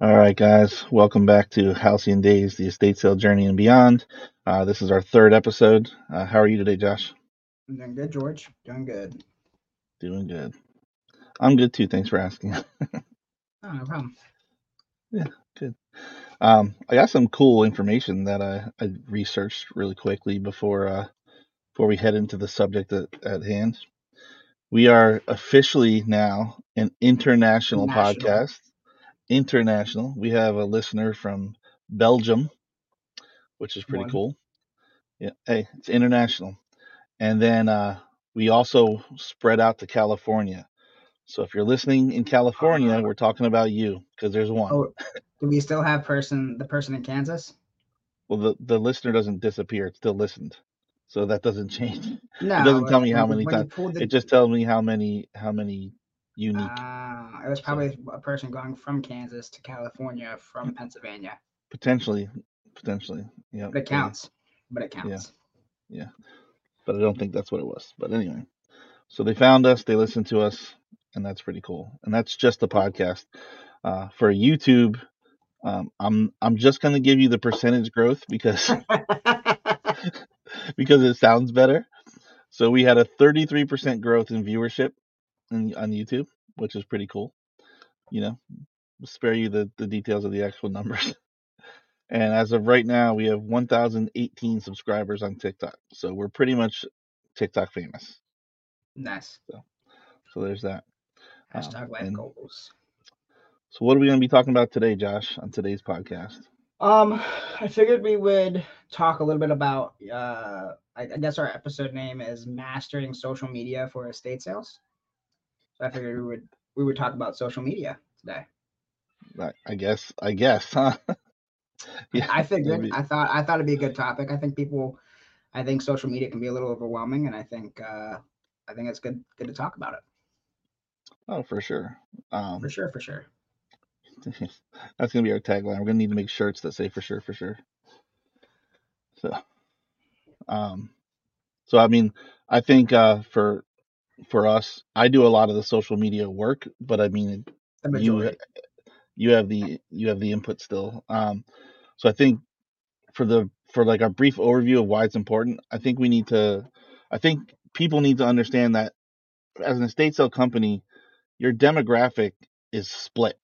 All right, guys, welcome back to Halcyon Days, the estate sale journey and beyond. Uh, this is our third episode. Uh, how are you today, Josh? I'm doing good, George. Doing good. Doing good. I'm good too. Thanks for asking. Oh, no problem. yeah, good. Um, I got some cool information that I, I researched really quickly before uh, before we head into the subject at, at hand. We are officially now an international National. podcast. International. We have a listener from Belgium, which is pretty One. cool. Yeah. Hey, it's international. And then uh, we also spread out to California. So if you're listening in California, Uh, we're talking about you because there's one. Oh, do we still have person the person in Kansas? Well, the, the listener doesn't disappear; it still listened. So that doesn't change. No, It doesn't tell me how many times. the- It just tells me how many how many unique. Ah, it was probably a person going from Kansas to California from Pennsylvania. potentially, potentially. Yeah. But it counts. But it counts. Yeah. yeah, but I don't think that's what it was. But anyway, so they found us, they listened to us, and that's pretty cool. And that's just the podcast. Uh, for YouTube, um, I'm I'm just gonna give you the percentage growth because because it sounds better. So we had a 33% growth in viewership in, on YouTube, which is pretty cool. You know, spare you the, the details of the actual numbers. And as of right now, we have 1,018 subscribers on TikTok. So we're pretty much TikTok famous. nice. So so there's that. Um, Hashtag life and- goals. So what are we going to be talking about today, Josh, on today's podcast? Um, I figured we would talk a little bit about. Uh, I, I guess our episode name is "Mastering Social Media for Estate Sales." So I figured we would we would talk about social media today. I, guess, I guess, huh? yeah, I figured. maybe. I thought. I thought it'd be a good topic. I think people. I think social media can be a little overwhelming, and I think. Uh, I think it's good. Good to talk about it Oh, for sure. Um, for sure. For sure. That's gonna be our tagline. We're gonna need to make shirts that say for sure, for sure. So, um, so I mean, I think uh, for for us, I do a lot of the social media work, but I mean, you you have the you have the input still. Um, so I think for the for like our brief overview of why it's important, I think we need to, I think people need to understand that as an estate sale company, your demographic is split,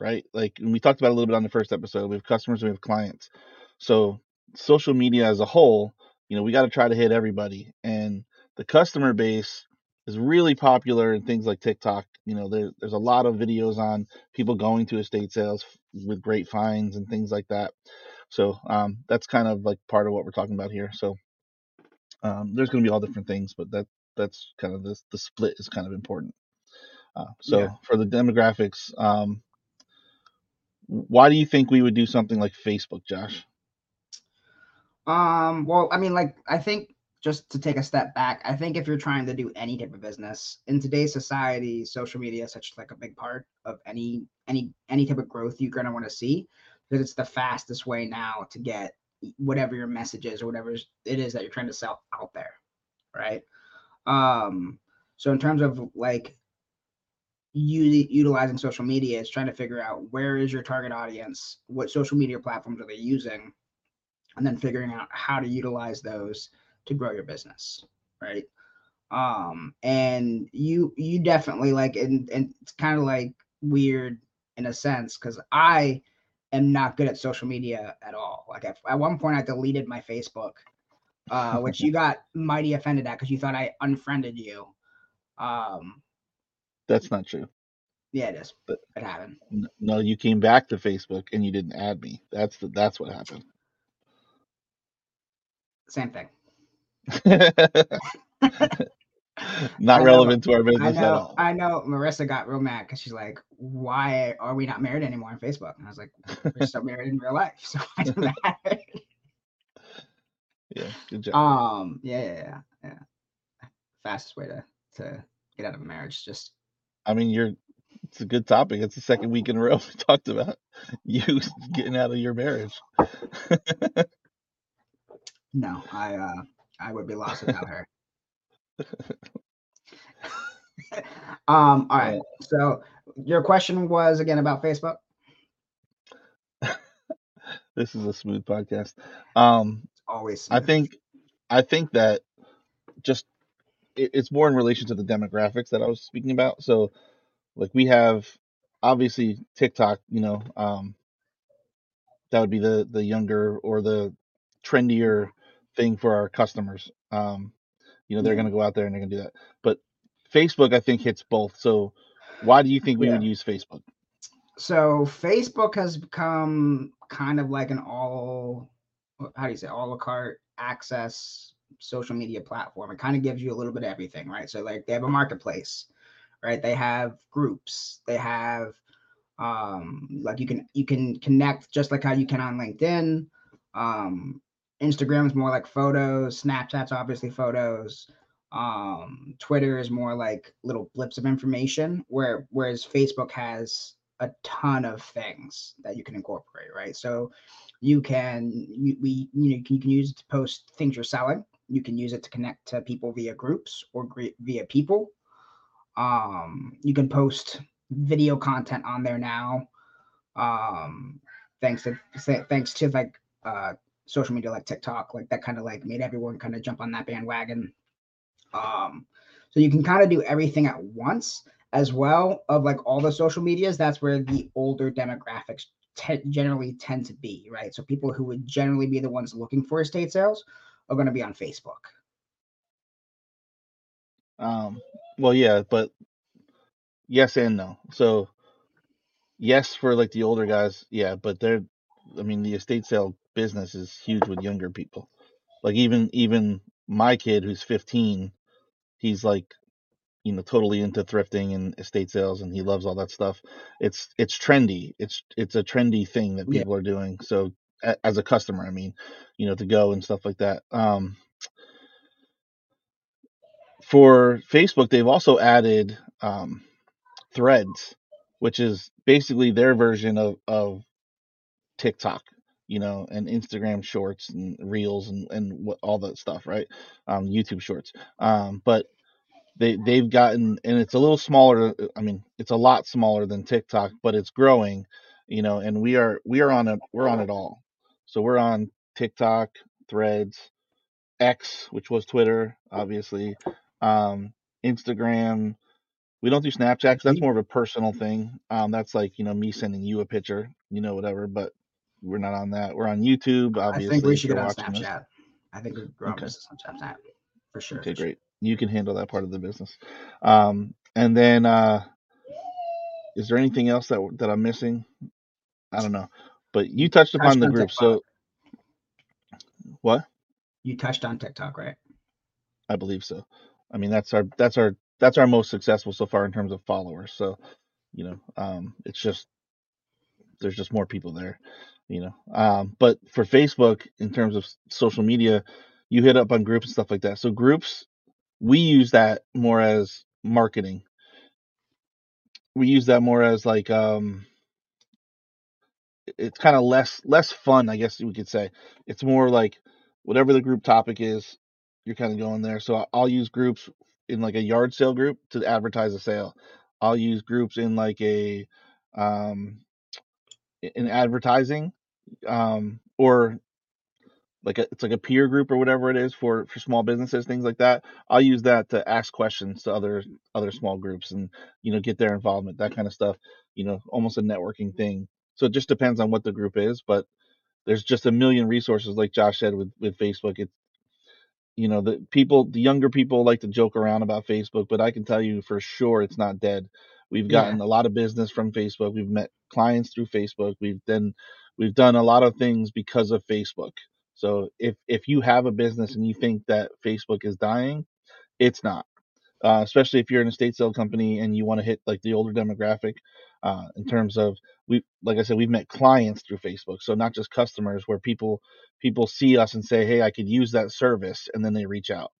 right? Like and we talked about a little bit on the first episode. We have customers, we have clients. So social media as a whole, you know, we got to try to hit everybody, and the customer base is really popular in things like TikTok. You know, there, there's a lot of videos on people going to estate sales with great finds and things like that. So um, that's kind of like part of what we're talking about here. So um, there's going to be all different things, but that that's kind of the the split is kind of important. Uh, so Yeah. for the demographics, um, why do you think we would do something like Facebook, Josh? Um, well, I mean, like, I think just to take a step back, I think if you're trying to do any type of business in today's society, social media is such like a big part of any any any type of growth you're gonna want to see because it's the fastest way now to get whatever your message is or whatever it is that you're trying to sell out there, right? Um, so in terms of like u- utilizing social media, it's trying to figure out where is your target audience, what social media platforms are they using, and then figuring out how to utilize those to grow your business right um and you you definitely like and, and it's kind of like weird in a sense because i am not good at social media at all like at, at one point i deleted my facebook uh which you got mighty offended at because you thought i unfriended you um That's not true. yeah it is But- it happened No, you came back to Facebook and you didn't add me. That's the, that's what happened. same thing not I know- relevant to our I business at know, all. I know. Marissa got real mad because she's like, "Why are we not married anymore on Facebook?" And I was like, "We're still married in real life, so why does it matter?" Yeah, good job. Um, yeah, yeah, yeah, yeah. Fastest way to to get out of a marriage, just I mean, you're. It's a good topic. It's the second week in a row we talked about you getting out of your marriage. no. I uh, I would be lost without her. um. All right. So your question was again about Facebook. this is a smooth podcast. Um, It's always. I think, I think that just it, it's more in relation to the demographics that I was speaking about. So, like we have obviously TikTok, you know, um, that would be the the younger or the trendier thing for our customers. Um, you know, they're Yeah. going to go out there and they're going to do that. But Facebook, I think, hits both. So, why do you think we Yeah. would use Facebook? So Facebook has become kind of like an all how do you say all a la carte access social media platform. It kind of gives you a little bit of everything, right? So like they have a marketplace, right? They have groups, they have um like you can you can connect just like how you can on LinkedIn. Um Instagram is more like photos, Snapchat's obviously photos. Um Twitter is more like little blips of information where whereas Facebook has a ton of things that you can incorporate, right? So you can you, we you know you can, you can use it to post things you're selling. You can use it to connect to people via groups or via people. Um, you can post video content on there now. Um, thanks to th- thanks to like uh social media like TikTok, like that kind of like made everyone kind of jump on that bandwagon. Um, so you can kind of do everything at once as well of like all the social medias. That's where the older demographics te- generally tend to be, right? So people who would generally be the ones looking for estate sales are going to be on Facebook. Um, well, yeah, but yes and no. So, yes, for like the older guys, yeah, but they're, I mean, the estate sale business is huge with younger people. Like even even my kid who's 15, he's like, you know, totally into thrifting and estate sales, and he loves all that stuff. It's it's trendy. It's it's a trendy thing that Yeah. people are doing. So a, as a customer, I mean, you know, to go and stuff like that. Um, for Facebook, they've also added um, Threads, which is basically their version of of TikTok, you know, and Instagram Shorts and Reels and and what all that stuff, right? Um, YouTube Shorts. Um, but they they've gotten and it's a little smaller. I mean, it's a lot smaller than TikTok, but it's growing, you know. And we are we are on a we're on it all. So we're on TikTok, Threads, X, which was Twitter, obviously, um, Instagram. We don't do Snapchat that's more of a personal thing. Um, that's like you know me sending you a picture, you know, whatever. But we're not on that. We're on YouTube, Obviously, I think we should get on watching this. Snapchat. I think we're on Okay. business on Snapchat for sure. Okay, for sure. great. You can handle that part of the business. Um, and then, uh, is there anything else that that I'm missing? I don't know. But you touched upon touched the group. TikTok. So what? You touched on TikTok, right? I believe so. I mean, that's our that's our that's our most successful so far in terms of followers. So, you know, um, it's just there's just more people there, you know. Um, but for Facebook, in terms of social media, you hit up on groups and stuff like that. So groups, we use that more as marketing. We use that more as like um, it's kind of less less fun, I guess we could say. It's more like whatever the group topic is, you're kind of going there. So I'll use groups in like a yard sale group to advertise a sale. I'll use groups in like a um in advertising um or like a, it's like a peer group or whatever it is for for small businesses things like that i'll use that to ask questions to other other small groups and you know get their involvement that kind of stuff you know almost a networking thing. So it just depends on what the group is but there's just a million resources like josh said with with facebook. It's you know the people the younger people like to joke around about facebook but i can tell you for sure it's not dead we've Yeah. gotten a lot of business from facebook. We've met clients through facebook. We've done we've done a lot of things because of facebook. So if if you have a business and you think that facebook is dying it's not. Uh, especially if you're an estate sale company and you want to hit like the older demographic uh, in terms of we like i said we've met clients through facebook. So not just customers where people people see us and say hey i could use that service and then they reach out.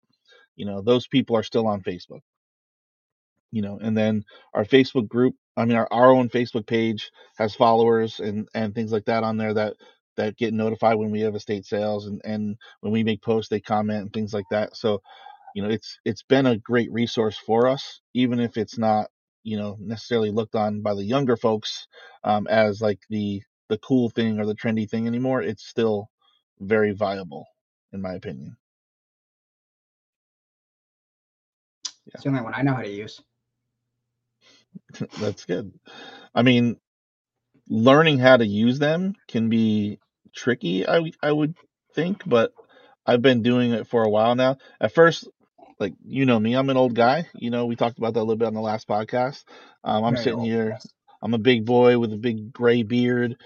You know those people are still on facebook you know and then our facebook group i mean our, our own facebook page has followers and and things like that on there that that get notified when we have estate sales and and when we make posts they comment and things like that so you know it's it's been a great resource for us even if it's not you know necessarily looked on by the younger folks um, as like the the cool thing or the trendy thing anymore. It's still very viable, in my opinion. It's the only one I know how to use. That's good. I mean, learning how to use them can be tricky. I I would think, but I've been doing it for a while now. At first, like you know me, I'm an old guy. You know, we talked about that a little bit on the last podcast. Um, I'm Very sitting here. I'm a big boy with a big gray beard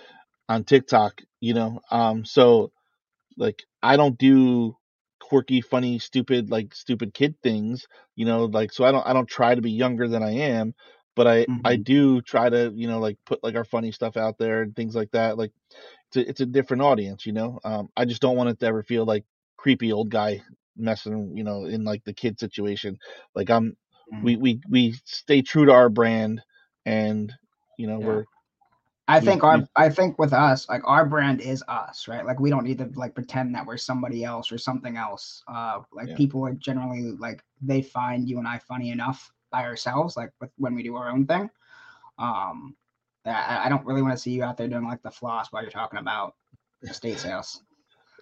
on TikTok. You know, um, so like I don't do quirky, funny, stupid, like stupid kid things. You know, like so I don't I don't try to be younger than I am, but I I Mhm. do try to you know like put like our funny stuff out there and things like that. Like it's a, it's a different audience, you know. Um, I just don't want it to ever feel like creepy old guy messing, you know, in like the kid situation. Like I'm, Mm. we we we stay true to our brand, and you know Yeah. we're I we think our we I think with us, like our brand is us, right? Like we don't need to like pretend that we're somebody else or something else. Uh like Yeah. people are generally like they find you and I funny enough by ourselves, like with, when we do our own thing. Um I, I don't really want to see you out there doing like the floss while you're talking about estate sales.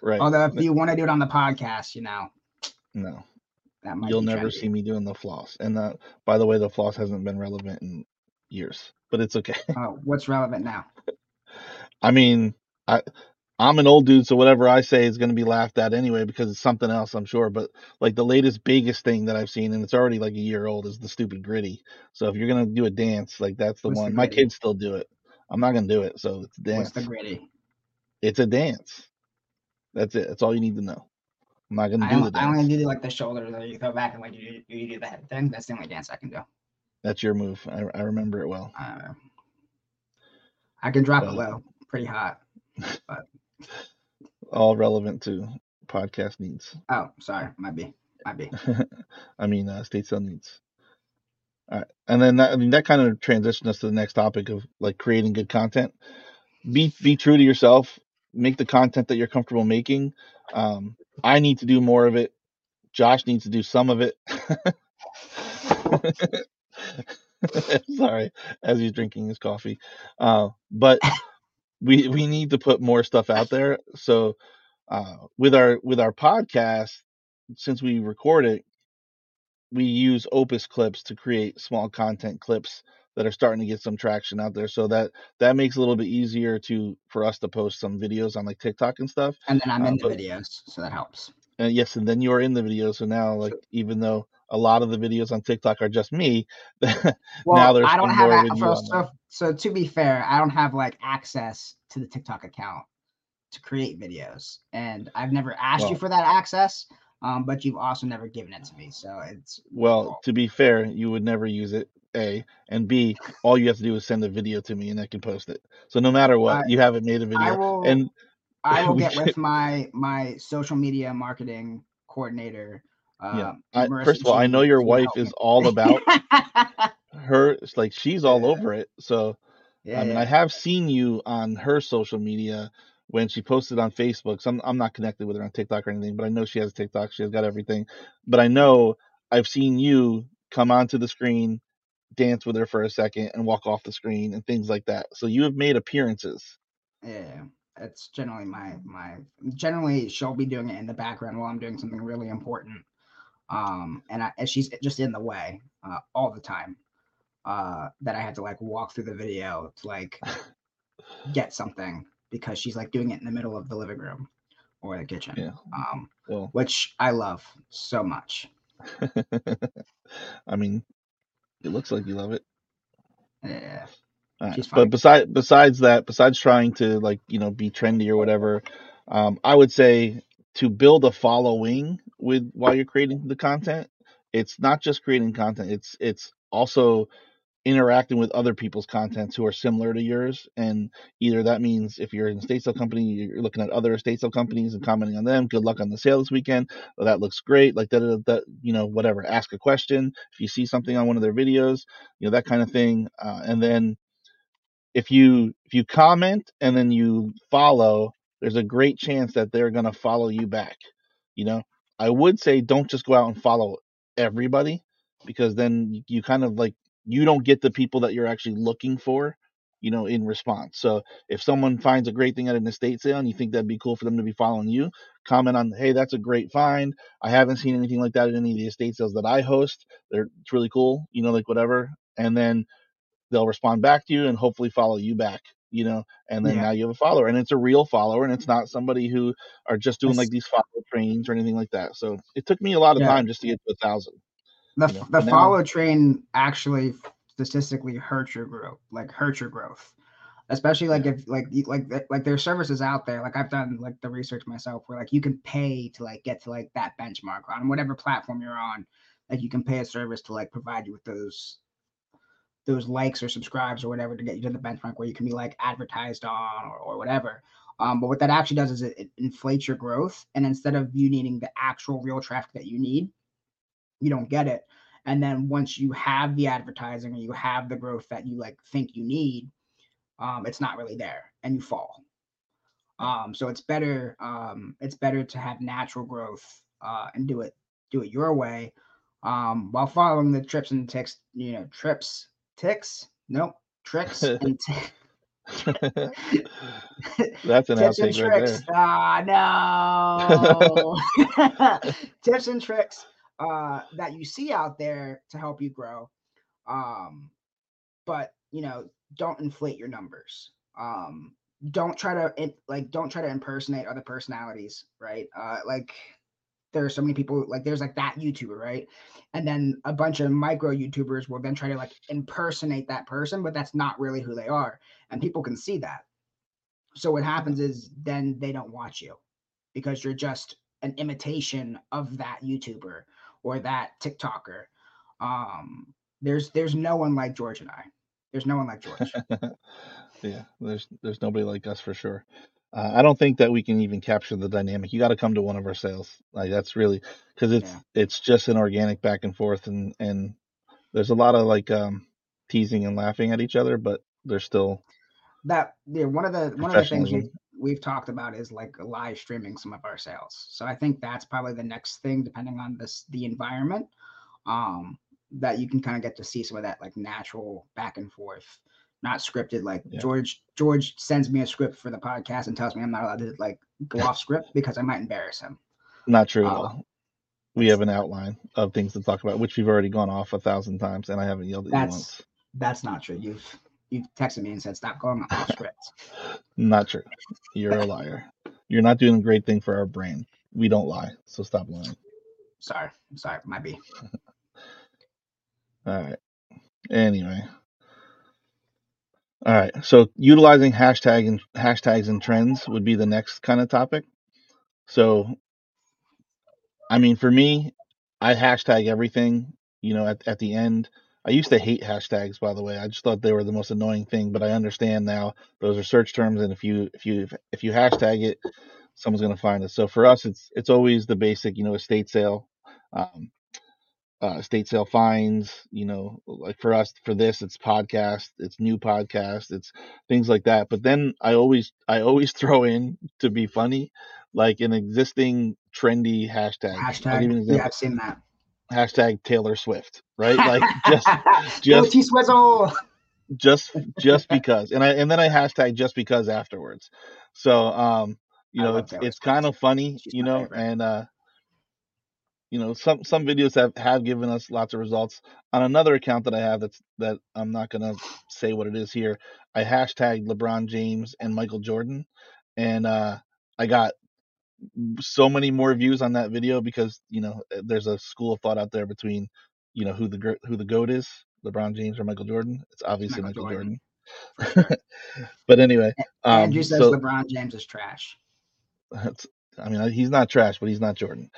right. Although if you want to do it on the podcast, you know, No, that might you'll be never trendy. see me doing the floss. And uh, by the way, the floss hasn't been relevant in years, but it's okay. Oh, what's relevant now? I mean, I I'm an old dude, so whatever I say is going to be laughed at anyway because it's something else, I'm sure. But like the latest biggest thing that I've seen, and it's already like a year old, is the stupid Griddy. So if you're gonna do a dance, like that's the What's the one. My Griddy? kids still do it. I'm not gonna do it, so it's a dance. What's the Griddy? It's a dance. That's it. That's all you need to know. I'm not gonna do only, the I only dance. do like the shoulders that you go back and like you, do- you do the head thing. That's the only dance I can do. That's your move. I, I remember it well. Uh, I can drop it Well, low, pretty hot. All relevant to podcast needs. Oh, sorry, might be, might be. I mean, uh, state cell needs. All right, and then that, I mean that kind of transitions us to the next topic of like creating good content. Be be true to yourself. Make the content that you're comfortable making. Um, I need to do more of it. Josh needs to do some of it. Sorry, as he's drinking his coffee. Uh, but we we need to put more stuff out there. So uh, with our with our podcast, since we record it, we use Opus clips to create small content clips that are starting to get some traction out there. So that that makes it a little bit easier to for us to post some videos on like TikTok and stuff. And then I'm Uh, in the but videos, so that helps. and yes, and then you're in the video. So now, like, even though a lot of the videos on TikTok are just me, now well, there's I don't have a, so, so so to be fair, I don't have like access to the TikTok account to create videos, and I've never asked you for that access. Um, but you've also never given it to me, so it's well, fault. to be fair, you would never use it. A and B, all you have to do is send a video to me, and I can post it. So no matter what, you haven't made a video, will and I will get with my my social media marketing coordinator, yeah. uh, I first of all, I know your wife is all about her. It's like she's all yeah, over it. So yeah, I mean, I have seen you on her social media when she posted on Facebook. So I'm, I'm not connected with her on TikTok or anything, but I know she has TikTok. She has got everything. But I know I've seen you come onto the screen, dance with her for a second, and walk off the screen and things like that. So you have made appearances. Yeah, it's generally my my generally she'll be doing it in the background while I'm doing something really important. Um, and I and she's just in the way uh, all the time. Uh, that I had to like walk through the video to like get something because she's like doing it in the middle of the living room or the kitchen. Yeah. Um, Well, which I love so much. I mean, it looks like you love it. Yeah, right. But besides besides that, besides trying to like you know be trendy or whatever, um, I would say to build a following with while you're creating the content, it's not just creating content. It's it's also interacting with other people's contents who are similar to yours and either that means if you're in a estate sale company you're looking at other estate sale companies and commenting on them good luck on the sale this weekend or that looks great like that, that, that you know whatever ask a question if you see something on one of their videos you know that kind of thing uh, and then if you if you comment and then you follow there's a great chance that they're going to follow you back you know i would say don't just go out and follow everybody because then you, kind of like you don't get the people that you're actually looking for you know, in response. So if someone finds a great thing at an estate sale and you think that'd be cool for them to be following you, comment on, hey, that's a great find. I haven't seen anything like that at any of the estate sales that I host. They're it's really cool, you know, like whatever. And then they'll respond back to you and hopefully follow you back, you know, and then Yeah. now you have a follower and it's a real follower and it's not somebody who are just doing That's- like these follow trains or anything like that. So it took me a lot of Yeah. time just to get to a thousand. the you know, the follow train actually statistically hurts your growth like hurts your growth especially like if like like like there's services out there like i've done like the research myself where like you can pay to like get to like that benchmark on whatever platform you're on like you can pay a service to like provide you with those those likes or subscribes or whatever to get you to the benchmark where you can be like advertised on or, or whatever. Um, but what that actually does is it, it inflates your growth and instead of you needing the actual real traffic that you need you don't get it. And then once you have the advertising or you have the growth that you like think you need um, it's not really there and you fall. Um, so it's better um, it's better to have natural growth uh, and do it do it your way um, while following the trips and ticks you know trips ticks nope tricks and t- That's an tips and right tricks. there. Ah, no. tips and tricks uh, that you see out there to help you grow. Um, but you know, don't inflate your numbers. Um, don't try to like don't try to impersonate other personalities, right? Uh, like there are so many people like there's like that YouTuber, right? And then a bunch of micro YouTubers will then try to like impersonate that person, but that's not really who they are, and people can see that. So what happens is then they don't watch you because you're just an imitation of that YouTuber or that TikToker. Um, there's there's no one like George and I. There's no one like George. yeah, there's there's nobody like us for sure. Uh, I don't think that we can even capture the dynamic. You got to come to one of our sales. Like that's really because it's Yeah. it's just an organic back and forth, and and there's a lot of like um teasing and laughing at each other, but there's still that yeah, one of the one of the things we've, we've talked about is like live streaming some of our sales. So I think that's probably the next thing, depending on this the environment, um, that you can kind of get to see some of that like natural back and forth, not scripted. Like Yeah. George George sends me a script for the podcast and tells me I'm not allowed to like go off script because I might embarrass him. not true at Uh, all. We have an outline of things to talk about, which we've already gone off a thousand times, and I haven't yelled at you That's once. that's not true. You've you've texted me and said stop going off script. Not true. You're a liar. You're not doing a great thing for our brain. We don't lie, so stop lying. Sorry, sorry, might be. All right. Anyway. All right. So utilizing hashtag and hashtags and trends would be the next kind of topic. So I mean for me, I hashtag everything, you know, at, at the end. I used to hate hashtags by the way. I just thought they were the most annoying thing, but I understand now those are search terms and if you if you if you hashtag it, someone's going to find it. So for us it's it's always the basic, you know, estate sale. Um uh, estate sale finds, you know, like for us, for this, it's podcast, it's new podcast, it's things like that. But then I always, I always throw in to be funny, like an existing trendy hashtag. I'll give you an Hashtag. Yeah. I've seen that. Hashtag Taylor Swift, right? Like just, just- Swizzle. just, just because. And I, and then I hashtag just because afterwards. So, um, you know, it's, it's kind of funny, She's you know, favorite. and, uh, you know some some videos have have given us lots of results on another account that i have that's that i'm not going to say what it is here i hashtagged lebron james and michael jordan and uh i got so many more views on that video because you know eh, there's a school of thought out there between you know who the who the goat is lebron james or michael jordan it's obviously Michael michael, Jordan, jordan, sure. but anyway um Andrew says so LeBron James is trash. That's, I mean, he's not trash, but he's not Jordan.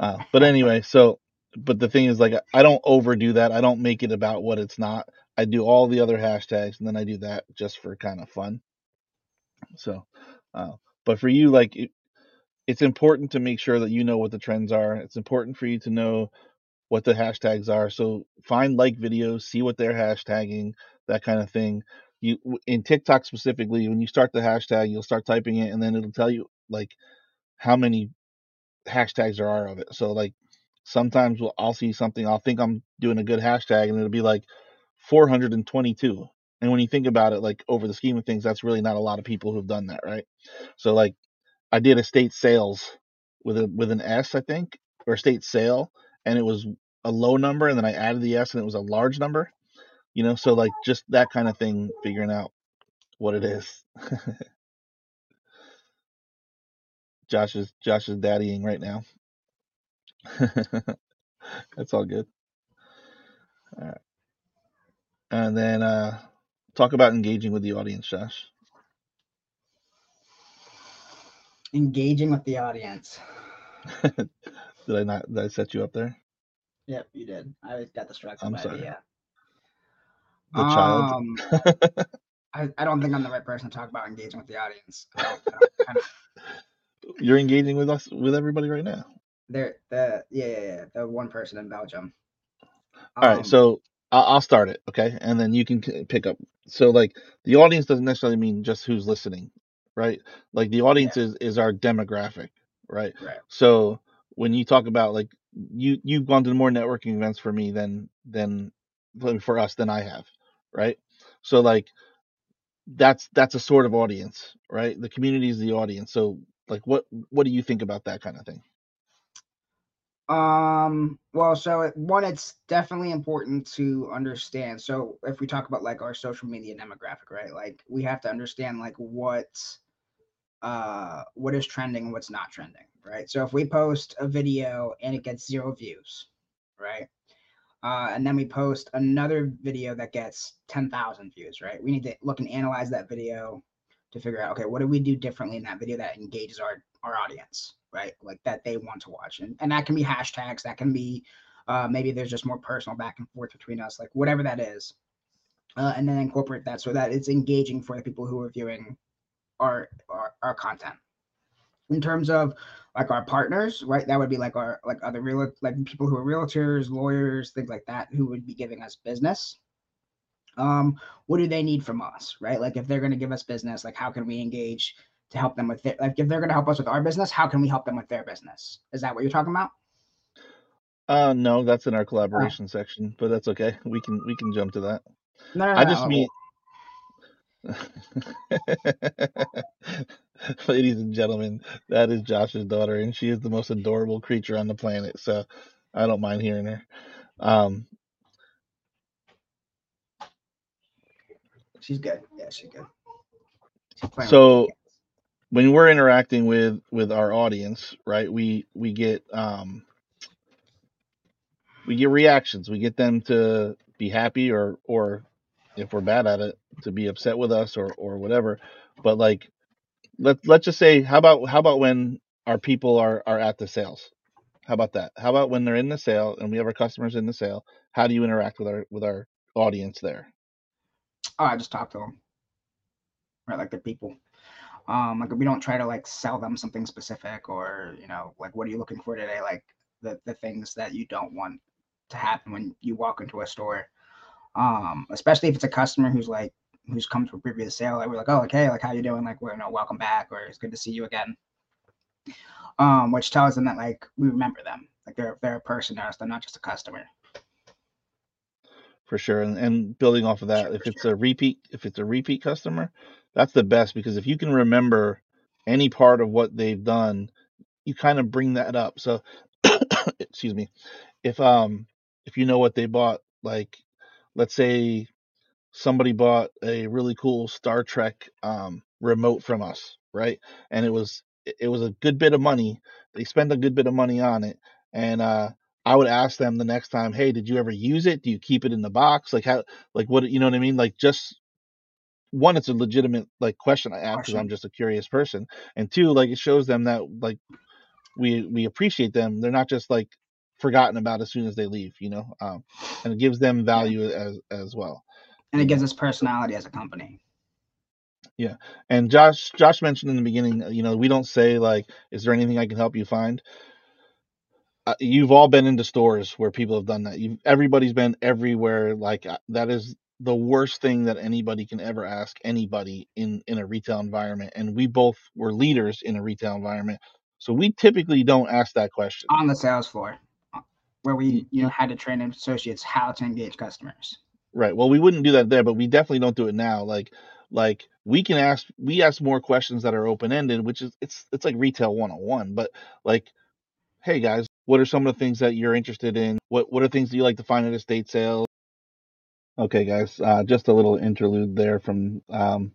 Uh, but anyway, so, but the thing is, like, I don't overdo that. I don't make it about what it's not. I do all the other hashtags, and then I do that just for kind of fun. So, uh, but for you, like, it, it's important to make sure that you know what the trends are. It's important for you to know what the hashtags are. So find like videos, see what they're hashtagging, that kind of thing. You in TikTok specifically, when you start the hashtag, you'll start typing it, and then it'll tell you like how many hashtags there are of it. So like sometimes we'll, I'll see something, I'll think I'm doing a good hashtag, and it'll be like 422. And when you think about it, like over the scheme of things, that's really not a lot of people who've done that, right? So like I did a state sales with a with an S, I think, or state sale, and it was a low number, and then I added the S, and it was a large number. You know, so like just that kind of thing, figuring out what it is. Josh is Josh is daddying right now. That's all good. All right. And then uh, talk about engaging with the audience, Josh. Engaging with the audience. did I not? Did I set you up there? Yep, you did. I got distracted I'm by sorry. the yeah. The child. Um, I, I don't think I'm the right person to talk about engaging with the audience. I don't, I don't, You're engaging with us with everybody right now. they're the yeah, yeah yeah the one person in Belgium. All right, Um, so I'll, I'll start it, okay, and then you can pick up. So like the audience doesn't necessarily mean just who's listening, right? Like the audience is is our demographic, right? right. So when you talk about like you you've gone to more networking events for me than than than for us than I have, right? So like that's that's a sort of audience, right? The community is the audience. So like what what do you think about that kind of thing? Um, well, so one, it's definitely important to understand. So if we talk about like our social media demographic, right? Like we have to understand like what uh what is trending and what's not trending, right? So if we post a video and it gets zero views, right? Uh, and then we post another video that gets 10,000 views, right? We need to look and analyze that video to figure out, okay, what do we do differently in that video that engages our, our audience, right? Like that they want to watch. And, and that can be hashtags, that can be uh, maybe there's just more personal back and forth between us, like whatever that is. Uh, and then incorporate that so that it's engaging for the people who are viewing our, our, our content. In terms of like our partners, right? That would be like our like other real like people who are realtors, lawyers, things like that, who would be giving us business. Um, what do they need from us, right? Like if they're going to give us business, like how can we engage to help them with it? Like if they're going to help us with our business, how can we help them with their business? Is that what you're talking about? Uh no, that's in our collaboration section, but that's okay. We can we can jump to that. No, no, I just no. mean Ladies and gentlemen, that is Josh's daughter, and she is the most adorable creature on the planet. So I don't mind hearing her. Um, she's good. Yeah, she's good. She's So- when we're interacting with with our audience, right? We we get um, we get reactions. We get them to be happy, or or if we're bad at it, to be upset with us, or or whatever. But like, let let's just say, how about how about when our people are are at the sales? How about that? How about when they're in the sale and we have our customers in the sale? How do you interact with our with our audience there? Oh, I just talk to them, right? Like the people. Um, like we don't try to like sell them something specific or you know like what are you looking for today? Like the the things that you don't want to happen when you walk into a store. Um, especially if it's a customer who's like who's come to a previous sale. Like we're like, oh, okay, like how you doing? Like we're you know welcome back or it's good to see you again. Um, which tells them that like we remember them, like they're they're a person to us, they're not just a customer. For sure. And, and building off of that, Sure, if it's a repeat, if it's a repeat customer, that's the best because if you can remember any part of what they've done, you kind of bring that up. So, excuse me, if um if you know what they bought, like let's say somebody bought a really cool Star Trek um remote from us, right? And it was it was a good bit of money. They spent a good bit of money on it, and uh I would ask them the next time, "Hey, did you ever use it? Do you keep it in the box? Like how like what you know what I mean? Like just one, it's a legitimate like question I ask because I'm just a curious person, and two, like it shows them that like we we appreciate them. They're not just like forgotten about as soon as they leave, you know. Um, and it gives them value as as well. And it gives us personality as a company. Yeah, and Josh Josh mentioned in the beginning, you know, we don't say like, "Is there anything I can help you find?" Uh, you've all been into stores where people have done that. You've everybody's been everywhere. Like uh, that is the worst thing that anybody can ever ask anybody in in a retail environment. And we both were leaders in a retail environment, so we typically don't ask that question. on the sales floor uh, where we you know had to train associates how to engage customers Right. Well, we wouldn't do that there, but we definitely don't do it now. Like, like we can ask, we ask more questions that are open ended, which is it's it's like retail 101. But like, hey guys, what are some of the things that you're interested in? What what are things that you like to find at estate sales? Okay, guys, uh, just a little interlude there from um,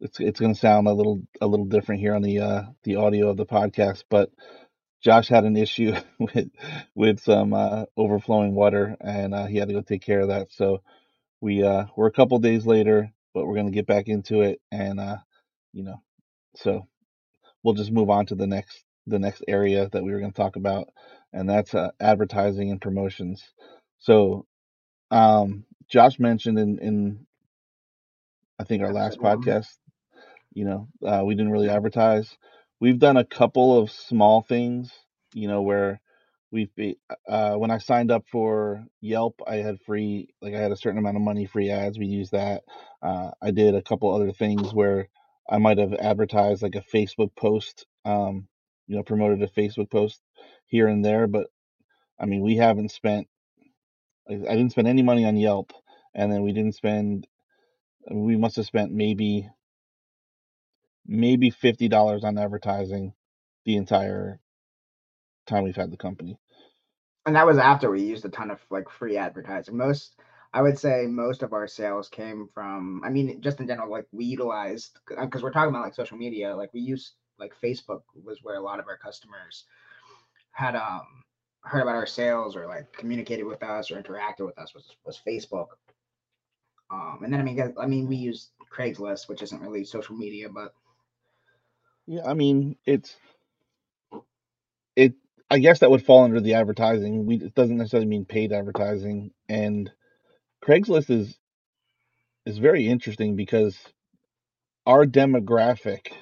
it's it's going to sound a little a little different here on the uh, the audio of the podcast, but Josh had an issue with with some uh, overflowing water, and uh, he had to go take care of that. So we uh, we're a couple days later, but we're going to get back into it, and uh, you know, so we'll just move on to the next the next area that we were going to talk about, and that's uh, advertising and promotions. So um, Josh mentioned in in I think our last podcast, you know, uh, we didn't really advertise. We've done a couple of small things, you know, where we've be, uh, when I signed up for Yelp, I had free, like I had a certain amount of money free ads. We used that. Uh, I did a couple other things where I might have advertised like a Facebook post, um, you know, promoted a Facebook post here and there. But I mean, we haven't spent, I didn't spend any money on Yelp, and then we didn't spend, we must have spent maybe maybe fifty dollars on advertising the entire time we've had the company. and that was after we used a ton of like free advertising. Most, I would say, most of our sales came from. I mean, just in general, like we utilized because we're talking about like social media. Like we used like Facebook was where a lot of our customers had um heard about our sales or like communicated with us or interacted with us was was Facebook. Um, and then I mean, I mean, we use Craigslist, which isn't really social media, but Yeah, I mean it's it. I guess that would fall under the advertising. We it doesn't necessarily mean paid advertising. And Craigslist is is very interesting because our demographic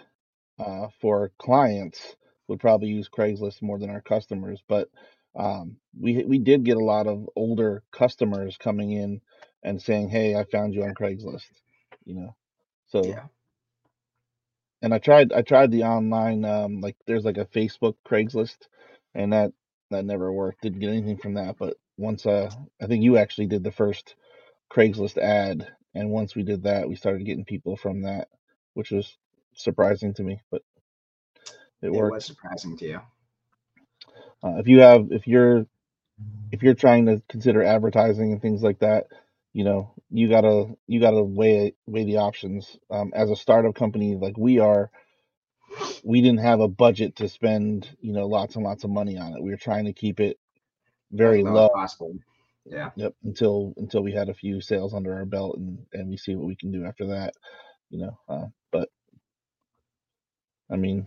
uh, for clients would probably use Craigslist more than our customers, but um, we we did get a lot of older customers coming in and saying, "Hey, I found you on Craigslist," you know. So yeah, and I tried I tried the online um like there's like a Facebook Craigslist and that that never worked. Didn't get anything from that, but once uh I think you actually did the first Craigslist ad and once we did that, we started getting people from that, which was surprising to me, but it it worked. was surprising to you. Uh, if you have if you're if you're trying to consider advertising and things like that, you know, you gotta you gotta weigh weigh the options. Um, as a startup company like we are, we didn't have a budget to spend, you know, lots and lots of money on it. We were trying to keep it very low, possible. Yeah, Yep, until until we had a few sales under our belt and and we see what we can do after that, you know. Uh, but I mean,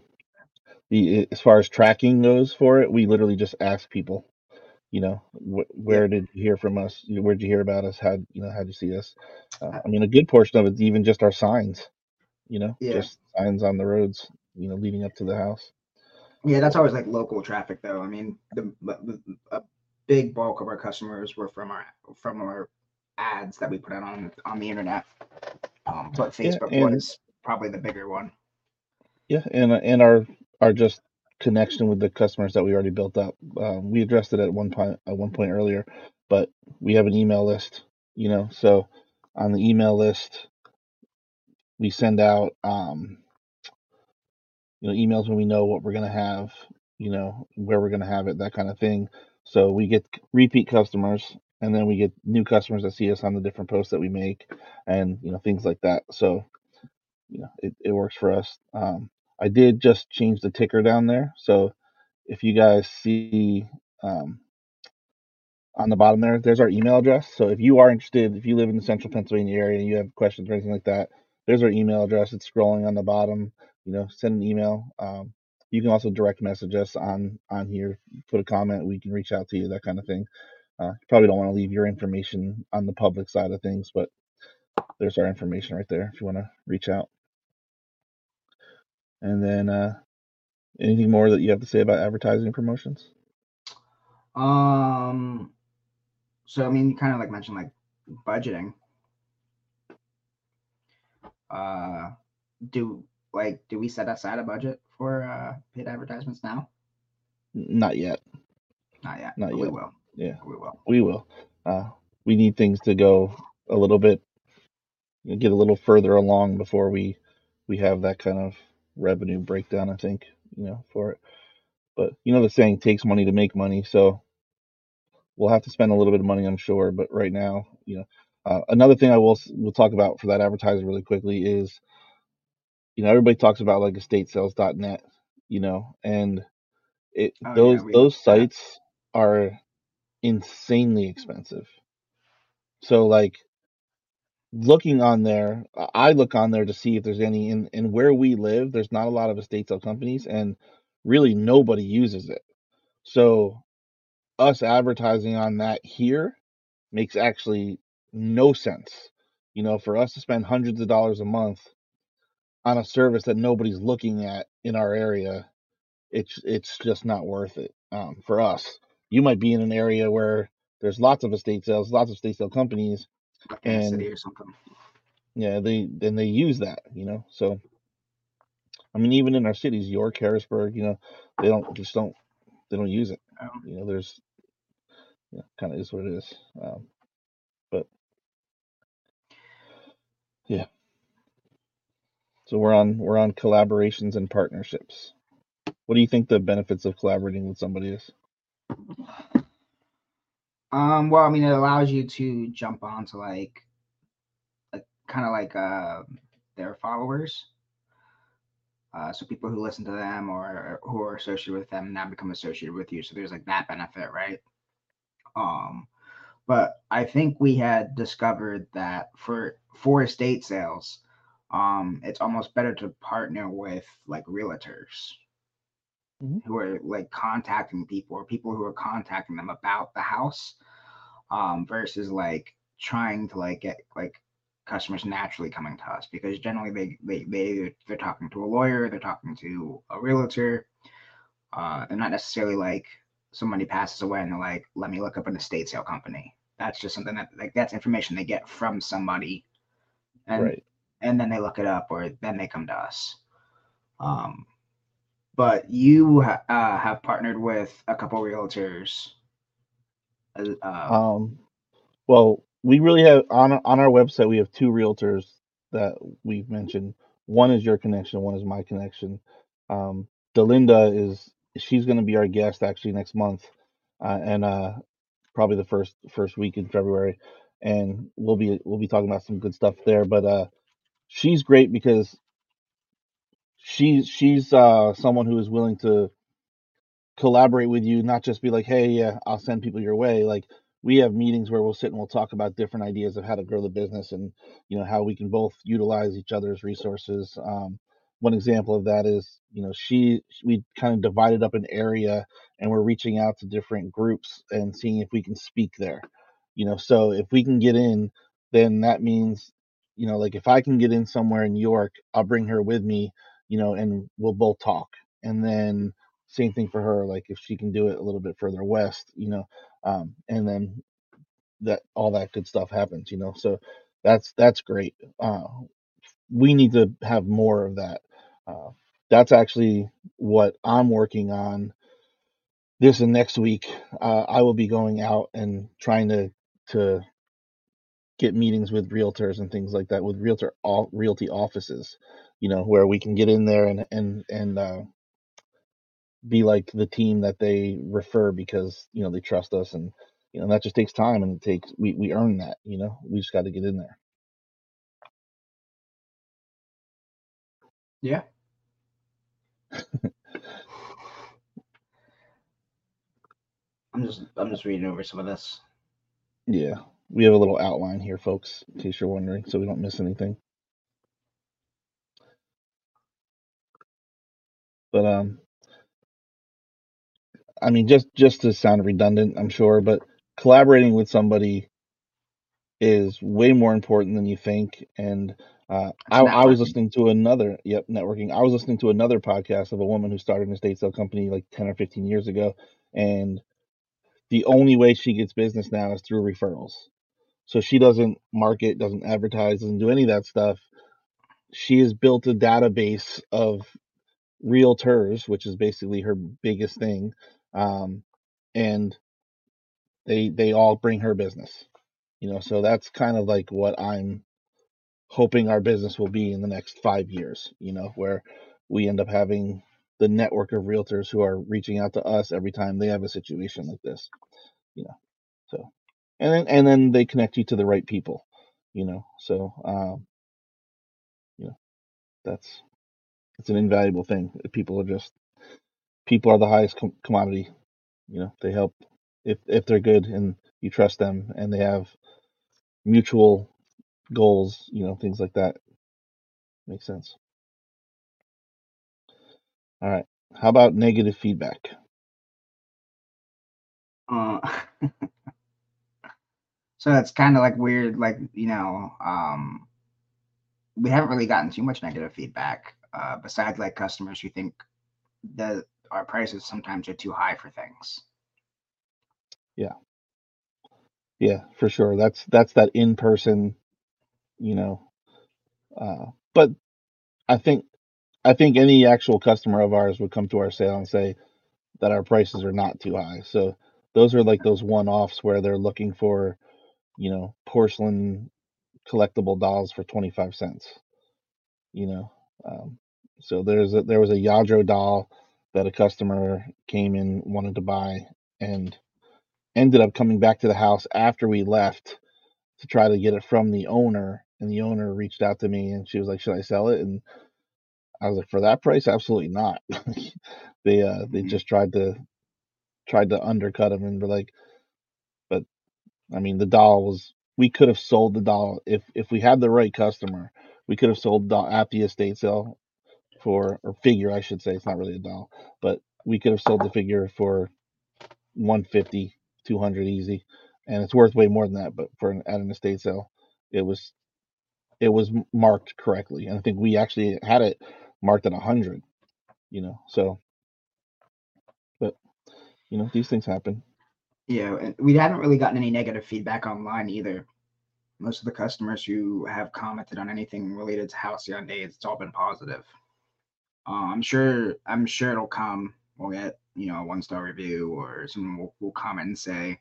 the as far as tracking goes for it, we literally just ask people, you know, wh- where did you hear from us? You know, Where'd you hear about us? How you know how'd you see us? Uh, I mean, a good portion of it's even just our signs, you know, Yeah. just signs on the roads, you know, leading up to the house. Yeah, that's always like local traffic, though. I mean, the, the a big bulk of our customers were from our from our ads that we put out on on the internet. Um, but Yeah, Facebook and- was probably the bigger one. Yeah, and and our our just connection with the customers that we already built up. Um, we addressed it at one point at one point earlier, but we have an email list, you know. So on the email list, we send out um, you know emails when we know what we're gonna have, you know, where we're gonna have it, that kind of thing. So we get repeat customers, and then we get new customers that see us on the different posts that we make, and you know things like that. So you know it, it works for us. Um, I did just change the ticker down there, so if you guys see um, on the bottom there, there's our email address. So if you are interested, if you live in the central Pennsylvania area and you have questions or anything like that, there's our email address. It's scrolling on the bottom. You know, send an email. Um, you can also direct message us on on here. Put a comment. We can reach out to you. That kind of thing. Uh, you probably don't want to leave your information on the public side of things, but there's our information right there if you want to reach out. And then uh, anything more that you have to say about advertising promotions? Um, so I mean, you kind of like mentioned like budgeting. Uh, do like do we set aside a budget for uh paid advertisements now? Not yet. Not yet. Not but We yet. will. Yeah. We will. We will. Uh, we need things to go a little bit, get a little further along before we we have that kind of revenue breakdown. I think you know for it, but you know the saying takes money to make money, so we'll have to spend a little bit of money, I'm sure. But right now, you know, uh, another thing I will we'll talk about for that advertiser really quickly is you know everybody talks about like estatesales.net, you know, and it Oh yeah, those we those looked at that. sites are insanely expensive. So like looking on there, I look on there to see if there's any in, in where we live, there's not a lot of estate sale companies and really nobody uses it. So us advertising on that here makes actually no sense. You know, for us to spend hundreds of dollars a month on a service that nobody's looking at in our area, it's it's just not worth it um, for us. You might be in an area where there's lots of estate sales, lots of estate sale companies, And city or something. yeah, they then they use that, you know. So I mean, even in our cities, York, Harrisburg, you know, they don't just don't they don't use it. Um, You know, there's you know, kind of is what it is. Um, but yeah, so we're on we're on collaborations and partnerships. What do you think the benefits of collaborating with somebody is? Um, well, I mean, it allows you to jump onto like, like kind of like uh, their followers. Uh, so people who listen to them or who are associated with them now become associated with you. So there's like that benefit, right? Um, but I think we had discovered that for for estate sales, um, it's almost better to partner with like realtors Mhm. who are like contacting people or people who are contacting them about the house, um, versus like trying to like get like customers naturally coming to us because generally they they they they're talking to a lawyer, they're talking to a realtor, uh, they're not necessarily like somebody passes away and they're like, let me look up an estate sale company. That's just something that like that's information they get from somebody, and Right. and then they look it up or then they come to us. Um, but you ha- uh, have partnered with a couple realtors. Uh, um, well, we really have on on our website we have two realtors that we've mentioned. One is your connection, one is my connection. Um, Delinda is she's going to be our guest actually next month, uh, and uh, probably the first first week in February, and we'll be we'll be talking about some good stuff there. But uh, she's great because she's she's uh, someone who is willing to collaborate with you, not just be like, hey, yeah, I'll send people your way. Like we have meetings where we'll sit and we'll talk about different ideas of how to grow the business and you know how we can both utilize each other's resources. Um, one example of that is you know she we kind of divided up an area and we're reaching out to different groups and seeing if we can speak there. You know, so if we can get in, then that means you know like if I can get in somewhere in New York, I'll bring her with me. You know, and we'll both talk, and then same thing for her like if she can do it a little bit further west you know um, and then that all that good stuff happens you know so that's that's great uh, we need to have more of that uh, that's actually what i'm working on this and next week uh, i will be going out and trying to to get meetings with realtors and things like that with realtor all realty offices you know where we can get in there and and and uh, be like the team that they refer because you know they trust us and you know that just takes time and it takes we we earn that you know we just got to get in there yeah. I'm just I'm just reading over some of this. yeah we have a little outline here folks in case you're wondering so we don't miss anything but um i mean just just to sound redundant i'm sure but collaborating with somebody is way more important than you think and uh, I, I was listening to another yep networking i was listening to another podcast of a woman who started an estate sale company like 10 or 15 years ago and the only way she gets business now is through referrals. So she doesn't market, doesn't advertise, doesn't do any of that stuff. She has built a database of realtors, which is basically her biggest thing, um, and they they all bring her business. You know, so that's kind of like what I'm hoping our business will be in the next five years, you know, where we end up having the network of realtors who are reaching out to us every time they have a situation like this, you know. So and then and then they connect you to the right people, you know. So um, you know, that's it's an invaluable thing. People are just people are the highest com- commodity. You know, they help if if they're good and you trust them and they have mutual goals, you know, things like that. Makes sense. All right. How about negative feedback? Uh, so it's kind of like weird, like you know, um, we haven't really gotten too much negative feedback. Uh, besides like customers who think that our prices sometimes are too high for things. Yeah. Yeah, for sure. That's that's that in person, you know. Uh, but I think I think any actual customer of ours would come to our sale and say that our prices are not too high. So those are like those one offs where they're looking for, you know, porcelain collectible dolls for 25 cents, you know. Um, so there's a, there was a Lladró doll that a customer came in wanted to buy and ended up coming back to the house after we left to try to get it from the owner and the owner reached out to me and she was like should i sell it? And i was like for that price absolutely not. They uh they Mhm. just tried to tried to undercut him and were like but i mean the doll was we could have sold the doll. If if we had the right customer we could have sold the doll at the estate sale for or figure i should say it's not really a doll but we could have sold the figure for 150 200 easy and it's worth way more than that but for an, at an estate sale it was it was marked correctly and i think we actually had it marked at 100 you know so but you know these things happen Yeah, and we haven't really gotten any negative feedback online either. Most of the customers who have commented on anything related to Halcyon Days, it's all been positive. Uh, I'm sure. I'm sure it'll come. We'll get you know a one star review or someone will, will comment and say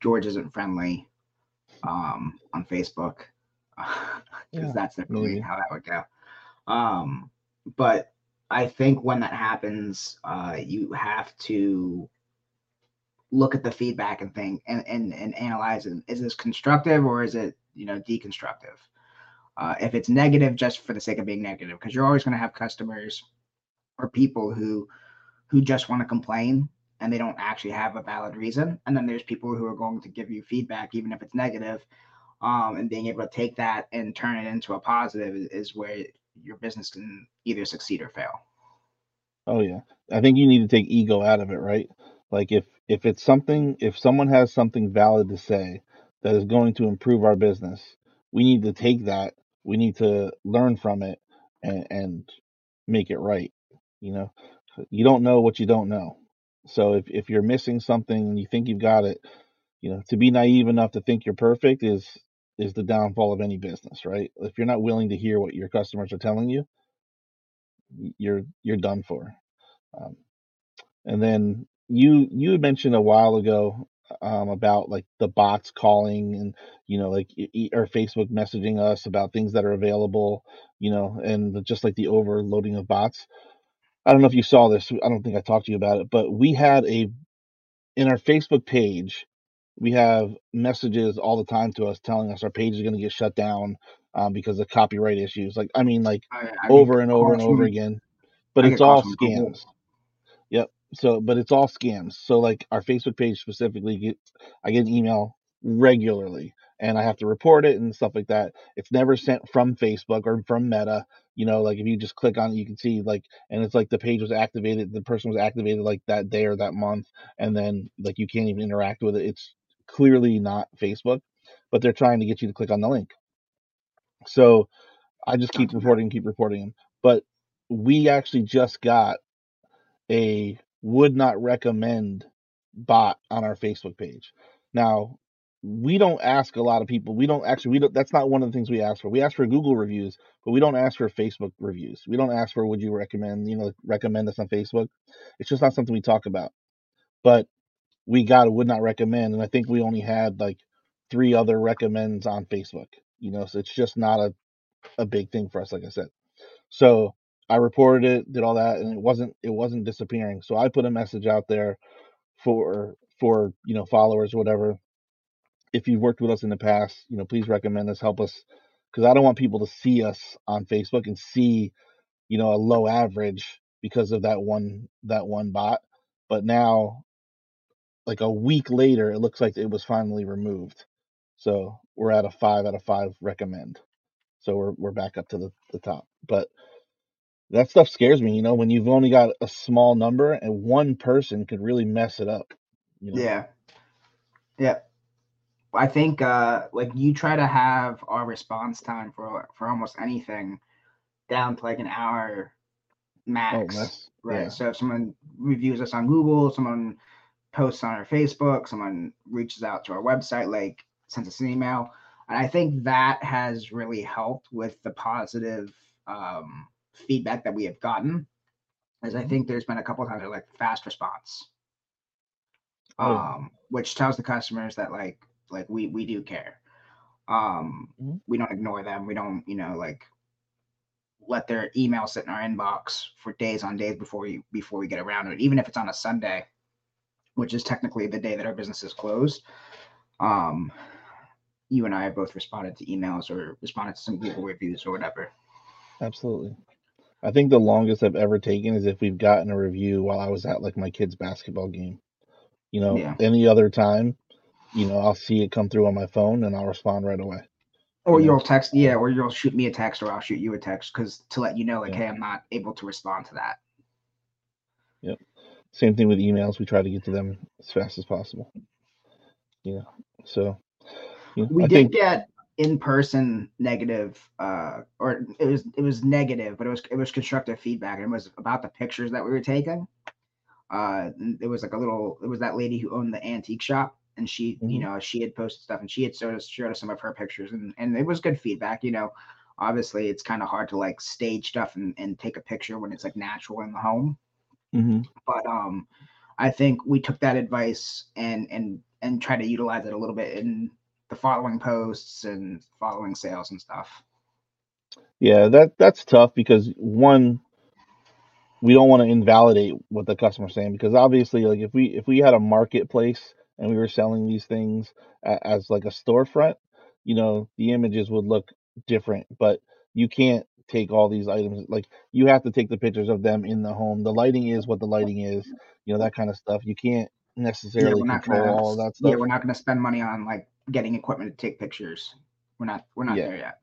George isn't friendly um, on Facebook because Yeah, that's definitely maybe. how that would go. Um, but I think when that happens, uh, you have to look at the feedback and think and, and, and analyze it. Is this constructive or is it, you know, deconstructive? Uh, if it's negative just for the sake of being negative, because you're always going to have customers or people who who just want to complain and they don't actually have a valid reason. And then there's people who are going to give you feedback, even if it's negative, um, and being able to take that and turn it into a positive is, is where your business can either succeed or fail. Oh yeah. I think you need to take ego out of it, right? Like if if it's something if someone has something valid to say that is going to improve our business, we need to take that, we need to learn from it and and make it right, you know? You don't know what you don't know. So if if you're missing something and you think you've got it, you know, to be naive enough to think you're perfect is is the downfall of any business, right? If you're not willing to hear what your customers are telling you, you're you're done for. Um, and then you you mentioned a while ago um, about like the bots calling and you know like e- or Facebook messaging us about things that are available, you know, and the, just like the overloading of bots. I don't know if you saw this. I don't think I talked to you about it, but we had a in our Facebook page. We have messages all the time to us telling us our page is going to get shut down um, because of copyright issues. Like I mean, like I, I over and over and over again. But it's all scams. Yep. So, but it's all scams. So, like our Facebook page specifically, get, I get an email regularly, and I have to report it and stuff like that. It's never sent from Facebook or from Meta. You know, like if you just click on it, you can see like, and it's like the page was activated, the person was activated like that day or that month, and then like you can't even interact with it. It's clearly not Facebook, but they're trying to get you to click on the link. So I just keep reporting, keep reporting them. But we actually just got a would not recommend bot on our Facebook page. Now, we don't ask a lot of people. We don't actually we don't that's not one of the things we ask for. We ask for Google reviews, but we don't ask for Facebook reviews. We don't ask for would you recommend, you know, recommend us on Facebook. It's just not something we talk about. But we got a would not recommend and I think we only had like three other recommends on Facebook. You know, so it's just not a a big thing for us, like I said. So I reported it, did all that, and it wasn't it wasn't disappearing. So I put a message out there for for you know followers whatever. If you've worked with us in the past, you know, please recommend us, help us, because I don't want people to see us on Facebook and see you know a low average because of that one that one bot. But now, like a week later, it looks like it was finally removed. So we're at a five out of five recommend. So we're we're back up to the, the top. But that stuff scares me, you know, when you've only got a small number and one person could really mess it up. You know? Yeah. Yeah. I think uh like you try to have our response time for for almost anything down to like an hour max. Oh, right. yeah. So if someone reviews us on Google, someone posts on our Facebook, someone reaches out to our website, like sends us an email. And I think that has really helped with the positive um, feedback that we have gotten. As I think there's been a couple of times like fast response, Oh, um, which tells the customers that like like we we do care. Um, Mhm. we don't ignore them. We don't you know like let their email sit in our inbox for days on days before we before we get around to it, even if it's on a Sunday, which is technically the day that our business is closed. Um, you and I have both responded to emails or responded to some Google reviews or whatever. Absolutely. I think the longest I've ever taken is if we've gotten a review while I was at like my kid's basketball game. You know, Yeah. any other time, you know, I'll see it come through on my phone and I'll respond right away. Or You know? you'll text, yeah, or you'll shoot me a text or I'll shoot you a text because to let you know, like, Yeah. hey, I'm not able to respond to that. Yep. Same thing with emails. We try to get to them as fast as possible. You know, so you know, We I did think get in person negative, uh, or it was it was negative, but it was it was constructive feedback, and it was about the pictures that we were taking. Uh, it was like a little. It was that lady who owned the antique shop, and she, you Mhm. know, she had posted stuff, and she had showed us showed us some of her pictures, and and it was good feedback. You know, obviously it's kind of hard to like stage stuff and and take a picture when it's like natural in the home. mhm. but um i think we took that advice and and and try to utilize it a little bit in the following posts and following sales and stuff yeah, that that's tough because one, we don't want to invalidate what the customer's saying because obviously, like if we if we had a marketplace and we were selling these things as like a storefront, you know, the images would look different. But you can't take all these items like you have to take the pictures of them in the home. The lighting is what the lighting is, you know, that kind of stuff. You can't necessarily we're control gonna all that yeah stuff. we're not gonna spend money on like getting equipment to take pictures we're not we're not Yeah. there yet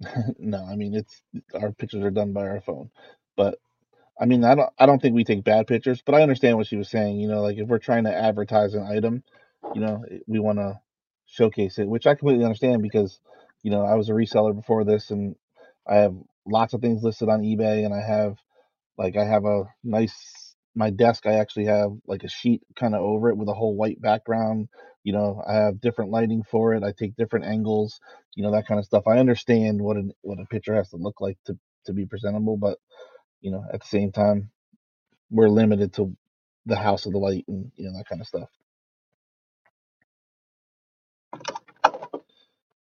no, I mean it's our pictures are done by our phone. But I mean I don't I don't think we take bad pictures, but I understand what she was saying, you know, like if we're trying to advertise an item, you know, we want to showcase it, which I completely understand because, you know, I was a reseller before this and I have lots of things listed on eBay and I have like I have a nice my desk I actually have like a sheet kind of over it with a whole white background. You know, I have different lighting for it. I take different angles, you know, that kind of stuff. I understand what a what a picture has to look like to to be presentable, but you know, at the same time, we're limited to the house of the light and you know that kind of stuff.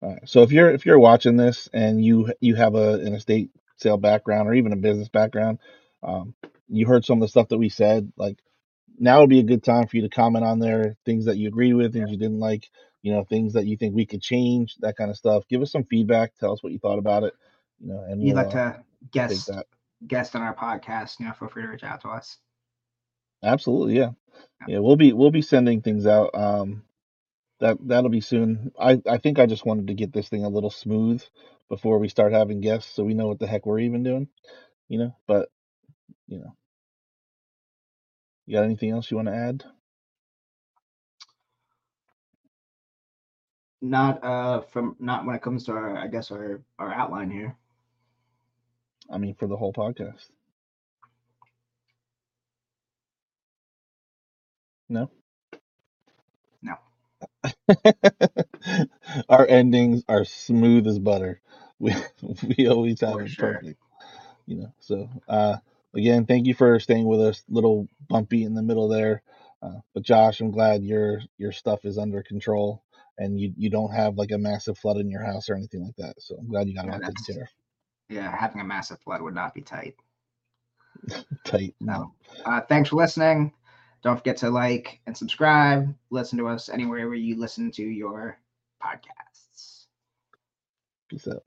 All right. So if you're if you're watching this and you you have a an estate sale background or even a business background, um, you heard some of the stuff that we said. Like now would be a good time for you to comment on there things that you agree with, things you didn't like, you know, things that you think we could change, that kind of stuff. Give us some feedback. Tell us what you thought about it. You know, and you'd we'll like uh, to guest guest on our podcast you know feel free to reach out to us Absolutely, yeah, Yeah. yeah. We'll be we'll be sending things out. Um, that that'll be soon. I I think I just wanted to get this thing a little smooth before we start having guests, so we know what the heck we're even doing. You know, but you know, you got anything else you want to add? not uh from not when it comes to our i guess our our outline here I mean, for the whole podcast. No. No. Our endings are smooth as butter. We we always have For it sure. perfect. You know. So uh again, thank you for staying with us. Little bumpy in the middle there. Uh, but Josh, I'm glad your your stuff is under control. and you you don't have like a massive flood in your house or anything like that. So I'm glad you got Yeah, all taken Yeah, having a massive flood would not be tight. Tight. No. Uh, thanks for listening. Don't forget to like and subscribe. Listen to us anywhere where you listen to your podcasts. Peace out.